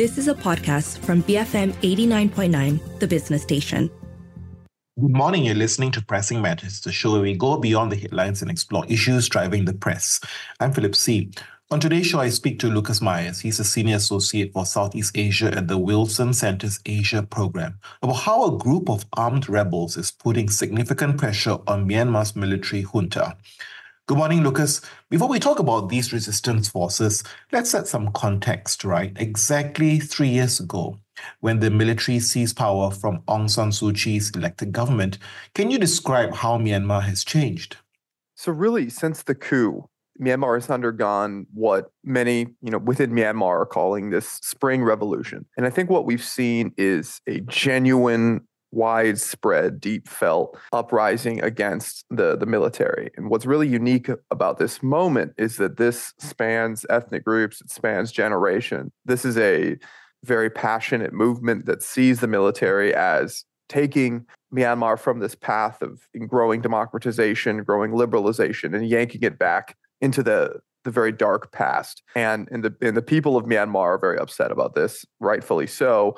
This is a podcast from BFM 89.9, the business station. Good morning. You're listening to Pressing Matters, the show where we go beyond the headlines and explore issues driving the press. I'm Philip See. On today's show, I speak to Lucas Myers. He's a senior associate for Southeast Asia at the Wilson Center's Asia program about how a group of armed rebels is putting significant pressure on Myanmar's military junta. Good morning, Lucas. Before we talk about these resistance forces, let's set some context, right? Exactly three years ago, when the military seized power from Aung San Suu Kyi's elected government, can you describe how Myanmar has changed? So, really, since the coup, Myanmar has undergone what many, you know, within Myanmar are calling this spring revolution. And I think what we've seen is a genuine widespread, deep felt uprising against the, the military. And what's really unique about this moment is that this spans ethnic groups, it spans generation. This is a very passionate movement that sees the military as taking Myanmar from this path of growing democratization, growing liberalization, and yanking it back into the the very dark past. And and the and the people of Myanmar are very upset about this, rightfully so.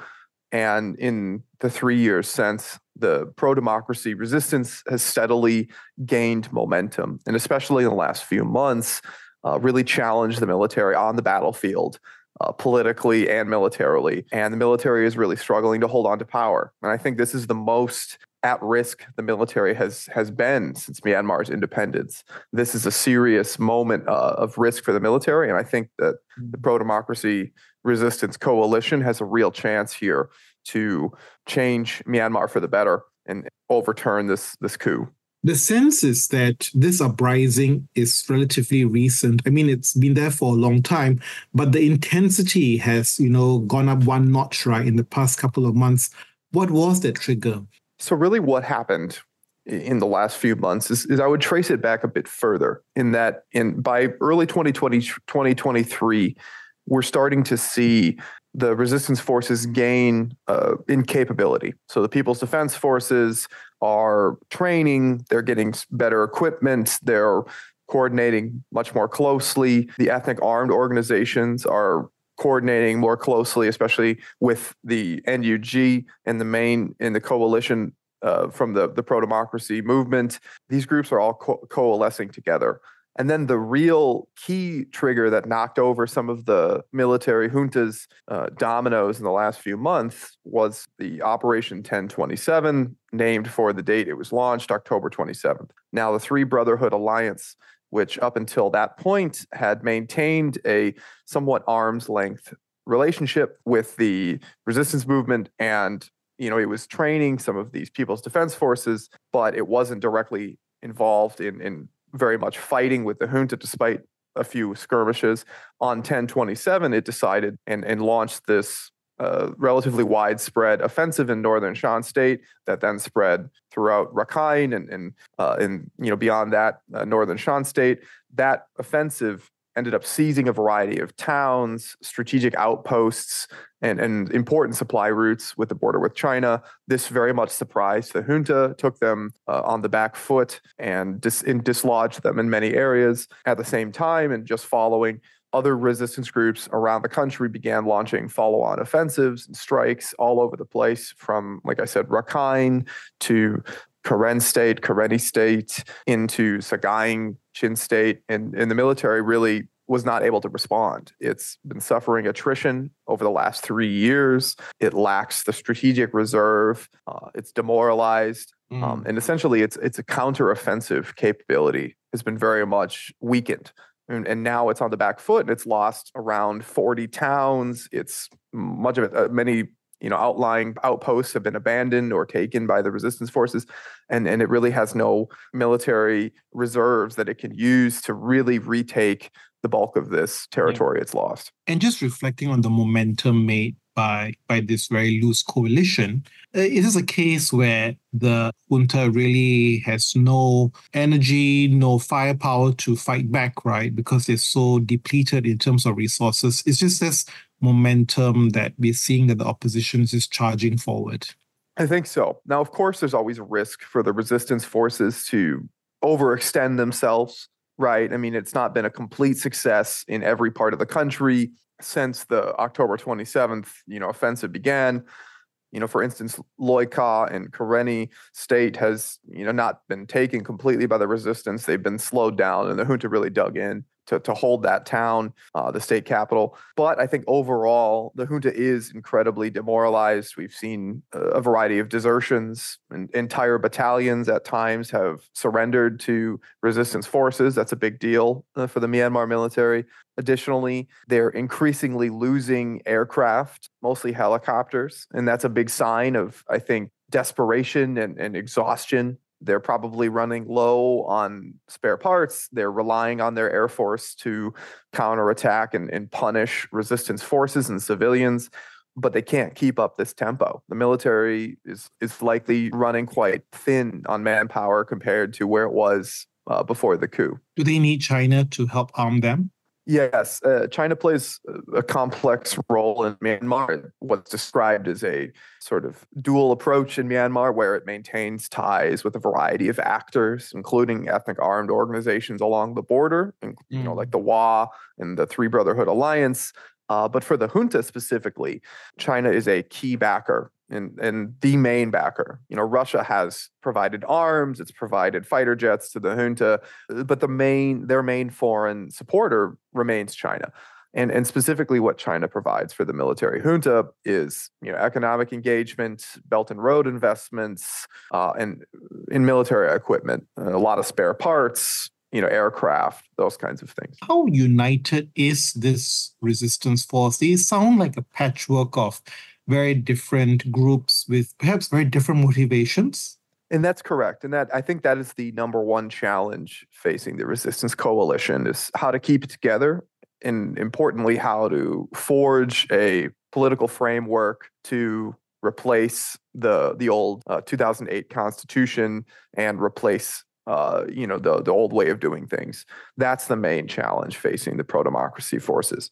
And in the three years since, the pro democracy resistance has steadily gained momentum, and especially in the last few months, uh, really challenged the military on the battlefield. Uh, politically and militarily, and the military is really struggling to hold on to power. And I think this is the most at risk the military has has been since Myanmar's independence. This is a serious moment uh, of risk for the military, and I think that the pro democracy resistance coalition has a real chance here to change Myanmar for the better and overturn this this coup. The sense is that this uprising is relatively recent. I mean, it's been there for a long time, but the intensity has, you know, gone up one notch, right, in the past couple of months. What was that trigger? So, really, what happened in the last few months is, is I would trace it back a bit further in that in by early 2020, 2023, we're starting to see the resistance forces gain uh, in capability. So the People's Defense Forces are training, they're getting better equipment, they're coordinating much more closely. The ethnic armed organizations are coordinating more closely, especially with the NUG and the main in the coalition uh, from the, the pro democracy movement. These groups are all co- coalescing together. And then the real key trigger that knocked over some of the military juntas uh, dominoes in the last few months was the Operation 1027, named for the date it was launched, October 27th. Now, the Three Brotherhood Alliance which up until that point had maintained a somewhat arm's length relationship with the resistance movement and you know it was training some of these people's defense forces but it wasn't directly involved in in very much fighting with the junta despite a few skirmishes on 1027 it decided and and launched this a relatively widespread offensive in northern Shan State that then spread throughout Rakhine and and, uh, and you know beyond that uh, northern Shan State. That offensive ended up seizing a variety of towns, strategic outposts, and, and important supply routes with the border with China. This very much surprised the junta, took them uh, on the back foot, and, dis- and dislodged them in many areas. At the same time, and just following, other resistance groups around the country began launching follow on offensives and strikes all over the place, from, like I said, Rakhine to Karen State, Karenni State, into Sagaing Chin State. And, and the military really was not able to respond. It's been suffering attrition over the last three years. It lacks the strategic reserve. Uh, it's demoralized. Mm. Um, and essentially, it's, it's a counteroffensive capability has been very much weakened and, and, now it's on the back foot and it's lost around 40 towns it's much of it uh, many you know outlying outposts have been abandoned or taken by the resistance forces and and it really has no military reserves that it can use to really retake the bulk of this territory yeah. it's lost and just reflecting on the momentum made by by this very loose coalition. Uh, it is a case where the junta really has no energy, no firepower to fight back, right? Because they're so depleted in terms of resources. It's just this momentum that we're seeing that the opposition is charging forward. I think so. Now, of course, there's always a risk for the resistance forces to overextend themselves right? I mean, it's not been a complete success in every part of the country since the October 27th, you know, offensive began. You know, for instance, Loikaw and Karenni state has, you know, not been taken completely by the resistance. They've been slowed down and the junta really dug in to, to hold that town, uh, the state capital. But I think overall, the junta is incredibly demoralized. We've seen a variety of desertions, and entire battalions at times have surrendered to resistance forces. That's a big deal uh, for the Myanmar military. Additionally, they're increasingly losing aircraft, mostly helicopters. And that's a big sign of, I think, desperation and, and exhaustion they're probably running low on spare parts. They're relying on their Air Force to counterattack and, and punish resistance forces and civilians, but they can't keep up this tempo. The military is, is likely running quite thin on manpower compared to where it was uh, before the coup. Do they need China to help arm them? Yes, uh, China plays a complex role in Myanmar. What's described as a sort of dual approach in Myanmar, where it maintains ties with a variety of actors, including ethnic armed organizations along the border, and, mm. you know, like mm. the WA and the Three Brotherhood Alliance. Uh, but for the junta specifically, China is a key backer and, and the main backer. You know, Russia has provided arms, it's provided fighter jets to the junta, but the main their main foreign supporter remains China. And, and specifically what China provides for the military junta is you know economic engagement, Belt and Road investments, uh, and in military equipment, a lot of spare parts, you know, aircraft, those kinds of things. How united is this resistance force? They sound like a patchwork of very different groups with perhaps very different motivations. And that's correct. And that I think that is the number one challenge facing the resistance coalition is how to keep it together and importantly how to forge a political framework to replace the the old uh, 2008 constitution and replace uh, you know the the old way of doing things. That's the main challenge facing the pro democracy forces.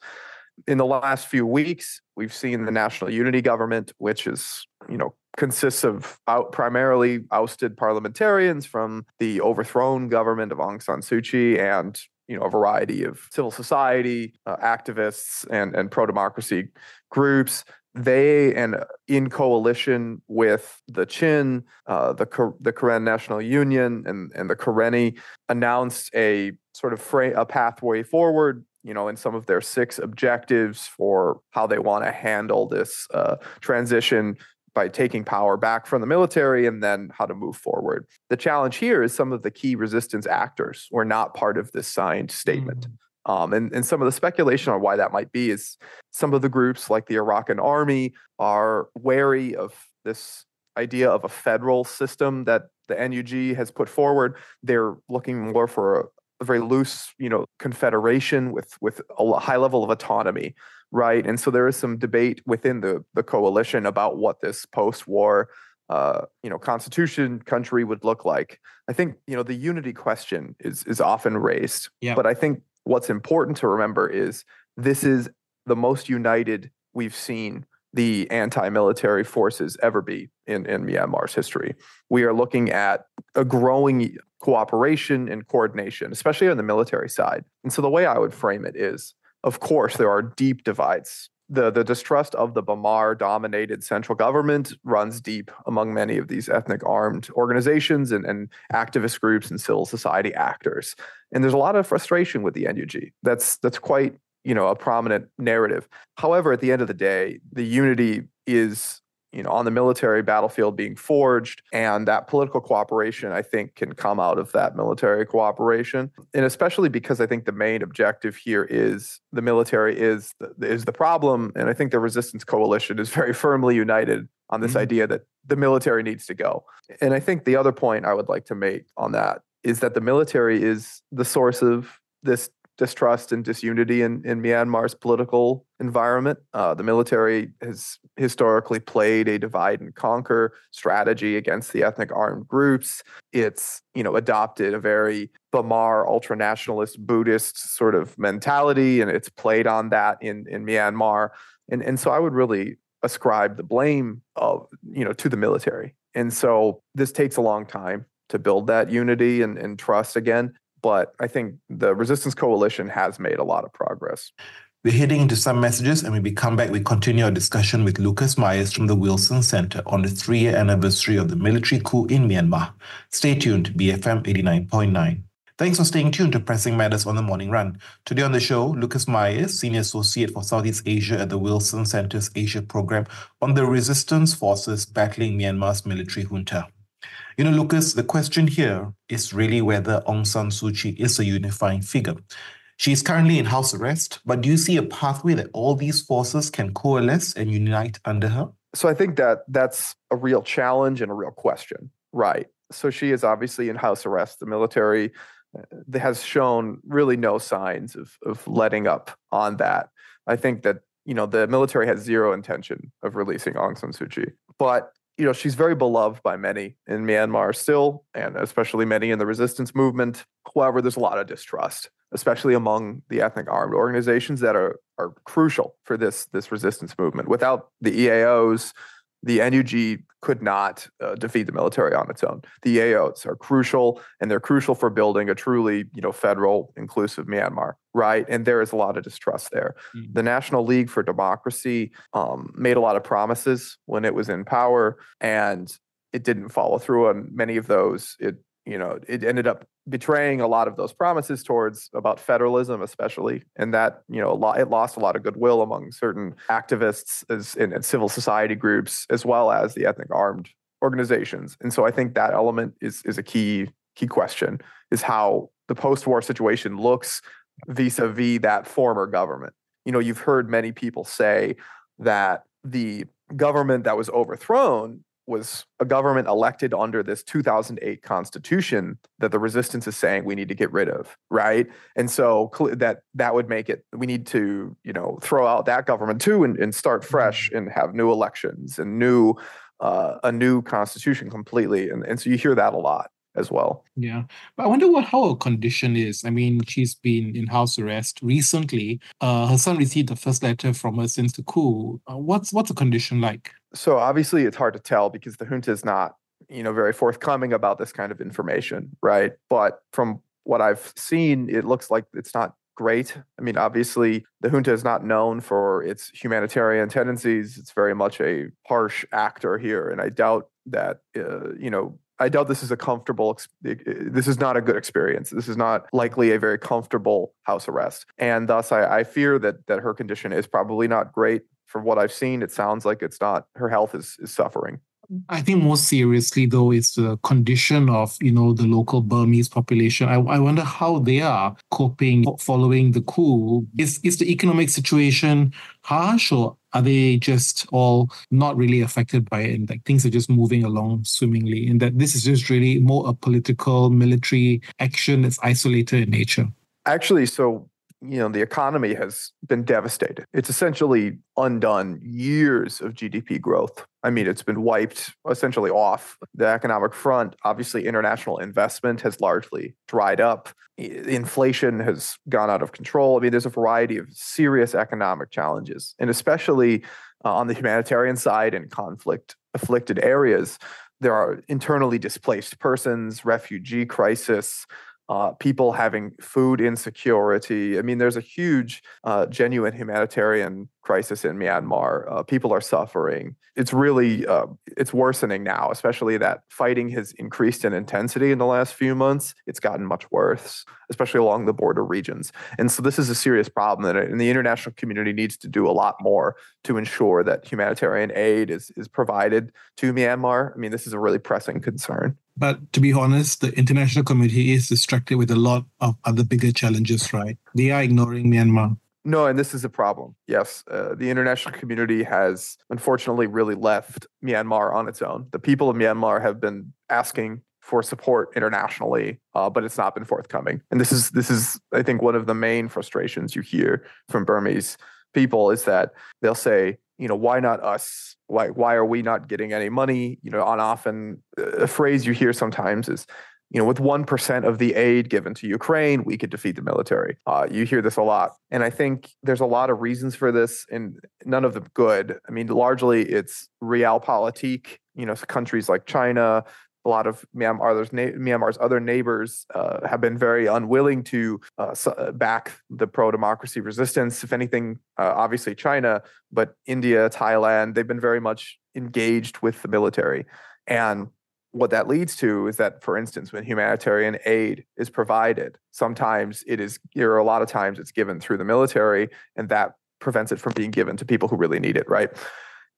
In the last few weeks, we've seen the national unity government, which is you know consists of out primarily ousted parliamentarians from the overthrown government of Aung San Suu Kyi and you know a variety of civil society uh, activists and and pro democracy groups they and in coalition with the Chin, uh, the the Karen National Union, and and the Karenni announced a sort of fra- a pathway forward. You know, in some of their six objectives for how they want to handle this uh, transition by taking power back from the military and then how to move forward. The challenge here is some of the key resistance actors were not part of this signed statement. Mm. Um, and, and some of the speculation on why that might be is some of the groups, like the Arakan Army, are wary of this idea of a federal system that the NUG has put forward. They're looking more for a, very loose, you know, confederation with with a high level of autonomy, right? And so there is some debate within the the coalition about what this post-war uh, you know, constitution country would look like. I think you know the unity question is is often raised, yeah. but I think what's important to remember is this is the most united we've seen the anti-military forces ever be in, in Myanmar's history. We are looking at a growing cooperation and coordination, especially on the military side. And so the way I would frame it is, of course, there are deep divides. The, the distrust of the Bamar dominated central government runs deep among many of these ethnic armed organizations and, and activist groups and civil society actors and there's a lot of frustration with the NUG. That's that's quite you know a prominent narrative. However, at the end of the day, the unity is you know on the military battlefield being forged and that political cooperation i think can come out of that military cooperation and especially because i think the main objective here is the military is the, is the problem and i think the resistance coalition is very firmly united on this mm-hmm. idea that the military needs to go and i think the other point i would like to make on that is that the military is the source of this distrust and disunity in, in Myanmar's political environment. Uh, the military has historically played a divide and conquer strategy against the ethnic armed groups. It's you know adopted a very Bamar ultranationalist Buddhist sort of mentality, and it's played on that in in Myanmar. And and so I would really ascribe the blame of you know to the military. And so this takes a long time to build that unity and, and trust again. But I think the Resistance Coalition has made a lot of progress. We're heading into some messages, and when we come back, we continue our discussion with Lucas Myers from the Wilson Center on the three year anniversary of the military coup in Myanmar. Stay tuned, BFM 89.9. Thanks for staying tuned to Pressing Matters on the Morning Run. Today on the show, Lucas Myers, Senior Associate for Southeast Asia at the Wilson Center's Asia Program on the resistance forces battling Myanmar's military junta. You know, Lucas, the question here is really whether Aung San Suu Kyi is a unifying figure. She is currently in house arrest, but do you see a pathway that all these forces can coalesce and unite under her? So I think that that's a real challenge and a real question, right? So she is obviously in house arrest. The military uh, has shown really no signs of of letting up on that. I think that you know the military has zero intention of releasing Aung San Suu Kyi, but you know she's very beloved by many in Myanmar still, and especially many in the resistance movement. However, there's a lot of distrust especially among the ethnic armed organizations that are are crucial for this this resistance movement. Without the EAOs, the NUG could not uh, defeat the military on its own. The EAOs are crucial, and they're crucial for building a truly, you know, federal, inclusive Myanmar, right? And there is a lot of distrust there. Mm-hmm. The National League for Democracy um, made a lot of promises when it was in power, and it didn't follow through on many of those. It you know, it ended up betraying a lot of those promises towards about federalism, especially, and that you know, it lost a lot of goodwill among certain activists as in civil society groups, as well as the ethnic armed organizations. And so, I think that element is is a key key question: is how the post-war situation looks vis-a-vis that former government. You know, you've heard many people say that the government that was overthrown was a government elected under this 2008 constitution that the resistance is saying we need to get rid of right? And so that that would make it we need to you know throw out that government too and, and start fresh mm-hmm. and have new elections and new uh, a new constitution completely. And, and so you hear that a lot as well. Yeah, but I wonder what how her condition is. I mean, she's been in house arrest recently. Uh, her son received the first letter from her since the coup. Uh, what's what's the condition like? So obviously, it's hard to tell because the junta is not you know very forthcoming about this kind of information, right? But from what I've seen, it looks like it's not great. I mean, obviously, the junta is not known for its humanitarian tendencies. It's very much a harsh actor here, and I doubt that uh, you know I doubt this is a comfortable. This is not a good experience. This is not likely a very comfortable house arrest, and thus I, I fear that that her condition is probably not great. From what I've seen, it sounds like it's not. Her health is is suffering. I think more seriously though is the condition of you know the local Burmese population. I, I wonder how they are coping following the coup. Is is the economic situation harsh or are they just all not really affected by it and like things are just moving along swimmingly and that this is just really more a political military action that's isolated in nature? Actually so you know the economy has been devastated. It's essentially undone years of gdp growth. I mean it's been wiped essentially off the economic front. Obviously international investment has largely dried up. Inflation has gone out of control. I mean there's a variety of serious economic challenges and especially uh, on the humanitarian side in conflict afflicted areas there are internally displaced persons refugee crisis uh, people having food insecurity. I mean, there's a huge, uh, genuine humanitarian crisis in Myanmar. Uh, people are suffering. It's really uh, it's worsening now, especially that fighting has increased in intensity in the last few months. It's gotten much worse, especially along the border regions. And so this is a serious problem, and the international community needs to do a lot more to ensure that humanitarian aid is is provided to Myanmar. I mean, this is a really pressing concern. But to be honest, the international community is distracted with a lot of other bigger challenges, right? They are ignoring Myanmar. No, and this is a problem. Yes, uh, the international community has unfortunately really left Myanmar on its own. The people of Myanmar have been asking for support internationally, uh, but it's not been forthcoming. And this is this is, I think, one of the main frustrations you hear from Burmese people is that they'll say, you know, why not us? Why why are we not getting any money? You know, on often a phrase you hear sometimes is, you know, with one percent of the aid given to Ukraine, we could defeat the military. Uh, you hear this a lot, and I think there's a lot of reasons for this, and none of them good. I mean, largely it's realpolitik. You know, countries like China, a lot of Myanmar's, Myanmar's other neighbors uh, have been very unwilling to uh, uh back the pro democracy resistance. If anything, uh, obviously China, but India, Thailand, they've been very much engaged with the military. And what that leads to is that, for instance, when humanitarian aid is provided, sometimes it is, or a lot of times it's given through the military, and that prevents it from being given to people who really need it, right?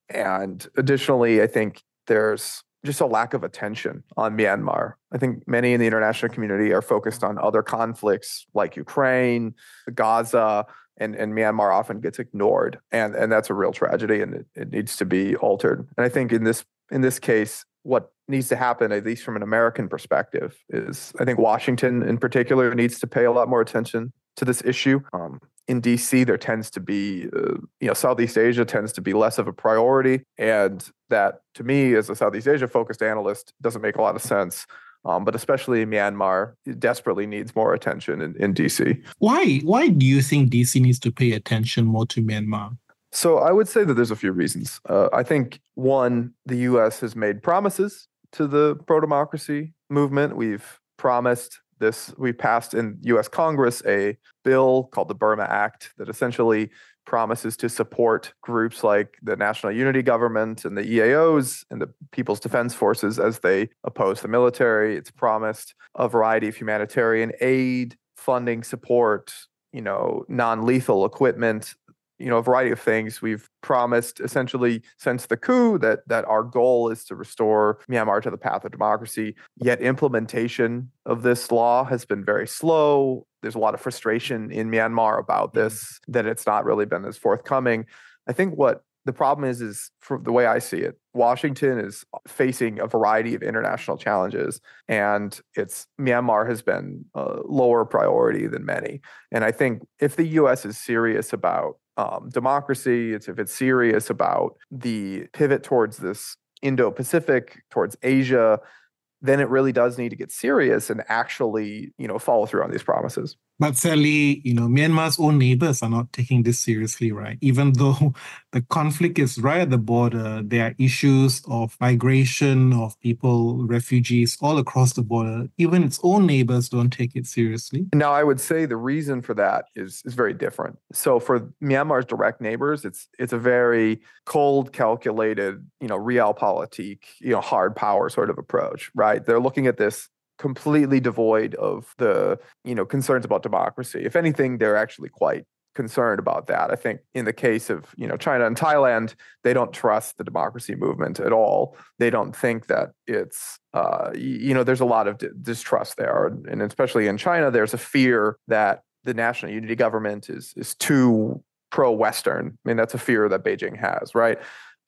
And additionally, I think there's just a lack of attention on Myanmar. I think many in the international community are focused on other conflicts like Ukraine, Gaza, and, and Myanmar often gets ignored. And, and that's a real tragedy and it, it needs to be altered. And I think in this in this case, what needs to happen, at least from an American perspective, is I think Washington in particular needs to pay a lot more attention to this issue. Um, in DC, there tends to be, uh, you know, Southeast Asia tends to be less of a priority. And that, to me, as a Southeast Asia focused analyst, doesn't make a lot of sense. Um, but especially Myanmar desperately needs more attention in, in DC. Why? Why do you think DC needs to pay attention more to Myanmar? So I would say that there's a few reasons. Uh, I think one, the U.S. has made promises to the pro democracy movement. We've promised this. We passed in U.S. Congress a bill called the Burma Act that essentially promises to support groups like the National Unity Government and the EAOs and the People's Defense Forces as they oppose the military. It's promised a variety of humanitarian aid, funding support, you know, non-lethal equipment you know a variety of things. We've promised essentially since the coup that that our goal is to restore Myanmar to the path of democracy. Yet implementation of this law has been very slow. There's a lot of frustration in Myanmar about mm-hmm. this that it's not really been as forthcoming. I think what the problem is is from the way I see it, Washington is facing a variety of international challenges, and it's Myanmar has been a lower priority than many. And I think if the U.S. is serious about um, democracy, it's if it's serious about the pivot towards this Indo-Pacific, towards Asia, then it really does need to get serious and actually, you know, follow through on these promises. But sadly, you know, Myanmar's own neighbors are not taking this seriously, right? Even though the conflict is right at the border, there are issues of migration of people, refugees all across the border. Even its own neighbors don't take it seriously. Now, I would say the reason for that is is very different. So for Myanmar's direct neighbors, it's it's a very cold, calculated, you know, realpolitik, you know, hard power sort of approach, right? They're looking at this completely devoid of the you know concerns about democracy. If anything, they're actually quite concerned about that. I think in the case of you know China and Thailand, they don't trust the democracy movement at all. They don't think that it's uh, you know there's a lot of d- distrust there, and especially in China, there's a fear that the national unity government is is too pro-Western. I mean, that's a fear that Beijing has, right?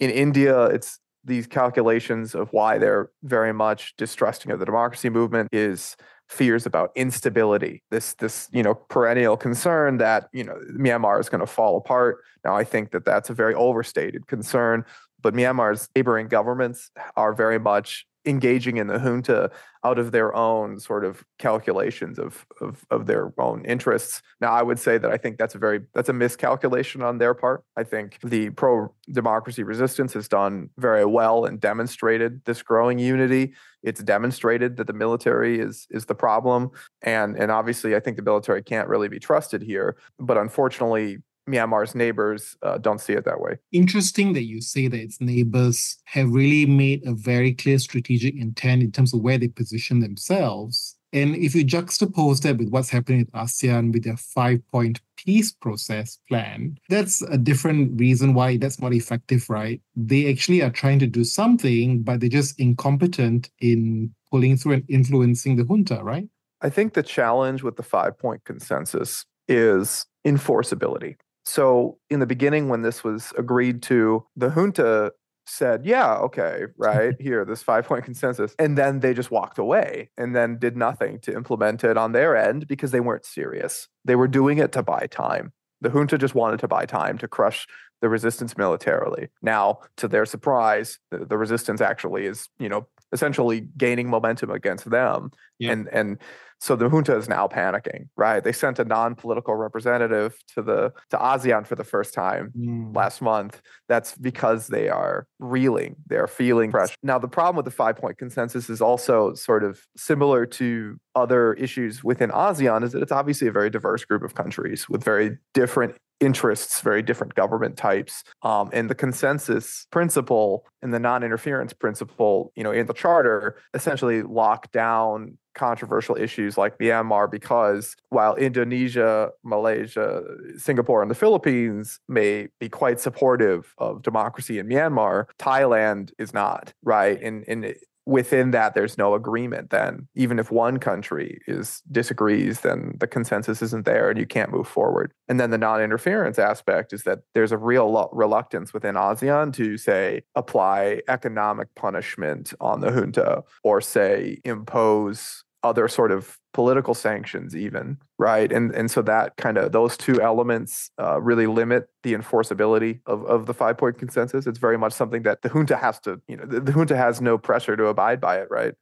In India, it's these calculations of why they're very much distrusting of the democracy movement is fears about instability. This this you know perennial concern that you know Myanmar is going to fall apart. Now i think that that's a very overstated concern but Myanmar's neighboring governments are very much engaging in the junta out of their own sort of calculations of, of of their own interests. Now, I would say that I think that's a very that's a miscalculation on their part. I think the pro democracy resistance has done very well and demonstrated this growing unity. It's demonstrated that the military is is the problem, and and obviously, I think the military can't really be trusted here. But unfortunately, Myanmar's neighbors uh, don't see it that way. Interesting that you say that its neighbors have really made a very clear strategic intent in terms of where they position themselves. And if you juxtapose that with what's happening with ASEAN with their five point peace process plan, that's a different reason why that's not effective, right? They actually are trying to do something, but they're just incompetent in pulling through and influencing the junta, right? I think the challenge with the five point consensus is enforceability. So in the beginning, when this was agreed to, the junta said, yeah, okay, right here, this five point consensus. And then they just walked away and then did nothing to implement it on their end because they weren't serious. They were doing it to buy time. The junta just wanted to buy time to crush the resistance militarily. Now, to their surprise, the, the resistance actually is, you know, essentially gaining momentum against them. Yeah. And and So the junta is now panicking, right? They sent a non-political representative to the to ASEAN for the first time mm. last month. That's because they are reeling. They are feeling pressure. Now the problem with the five-point consensus is also sort of similar to other issues within ASEAN is that it's obviously a very diverse group of countries with very different interests, very different government types. Um, and the consensus principle and the non-interference principle, you know, in the charter essentially lock down controversial issues like Myanmar because while Indonesia, Malaysia, Singapore, and the Philippines may be quite supportive of democracy in Myanmar, Thailand is not, right? And, and within that there's no agreement then. Even if one country is disagrees then the consensus isn't there and you can't move forward. And then the non-interference aspect is that there's a real lo- reluctance within ASEAN to say apply economic punishment on the junta or say impose other sort of political sanctions even right? And and so that kind of those two elements uh, really limit the enforceability of, of the five point consensus. It's very much something that the junta has to you know the, the junta has no pressure to abide by it right?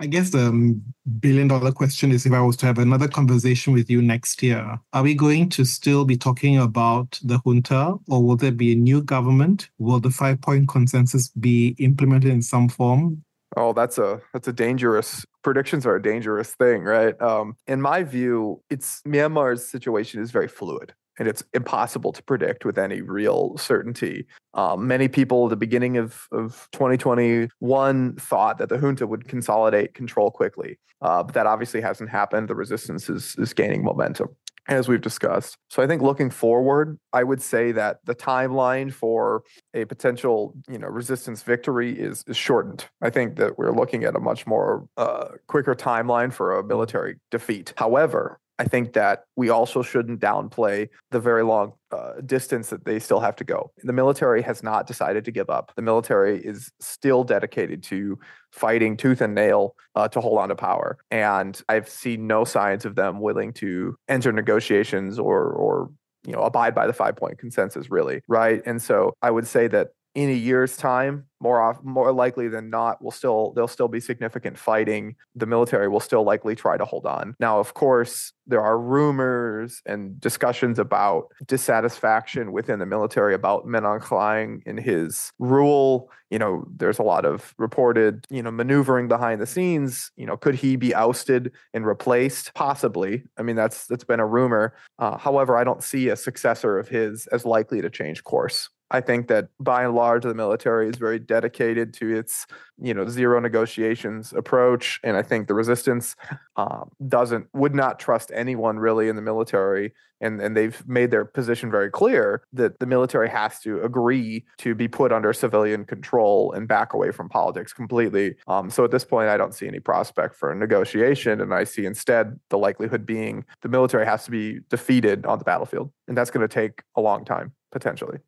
I guess the um, billion dollar question is if i was to have another conversation with you next year are we going to still be talking about the junta or will there be a new government? Will the five point consensus be implemented in some form Oh, that's a that's a dangerous predictions are a dangerous thing, right? Um, in my view, it's Myanmar's situation is very fluid and it's impossible to predict with any real certainty. Um, many people at the beginning of, of 2021 thought that the junta would consolidate control quickly, uh, but that obviously hasn't happened. The resistance is, is gaining momentum as we've discussed. So I think looking forward, I would say that the timeline for a potential, you know, resistance victory is, is shortened. I think that we're looking at a much more uh, quicker timeline for a military defeat. However, I think that we also shouldn't downplay the very long uh, distance that they still have to go. The military has not decided to give up. The military is still dedicated to fighting tooth and nail uh, to hold on to power. And I've seen no signs of them willing to enter negotiations or, or you know, abide by the five point consensus, really. Right. And so I would say that in a year's time, more off, more likely than not, will still there'll still be significant fighting. The military will still likely try to hold on. Now, of course, there are rumors and discussions about dissatisfaction within the military about Min Aung Hlaing in his rule. You know, there's a lot of reported, you know, maneuvering behind the scenes. You know, could he be ousted and replaced? Possibly. I mean, that's that's been a rumor. Uh, however, I don't see a successor of his as likely to change course. I think that by and large, the military is very dedicated to its, you know, zero negotiations approach, and I think the resistance um, doesn't would not trust anyone really in the military, and and they've made their position very clear that the military has to agree to be put under civilian control and back away from politics completely. Um, so at this point, I don't see any prospect for a negotiation, and I see instead the likelihood being the military has to be defeated on the battlefield, and that's going to take a long time potentially.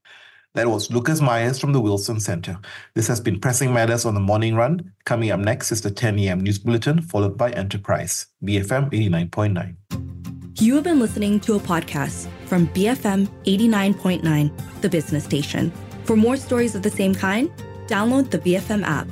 That was Lucas Myers from the Wilson Center. This has been Pressing Matters on the Morning Run. Coming up next is the 10 a.m. news bulletin, followed by Enterprise, BFM 89.9. You have been listening to a podcast from BFM 89.9, the business station. For more stories of the same kind, download the BFM app.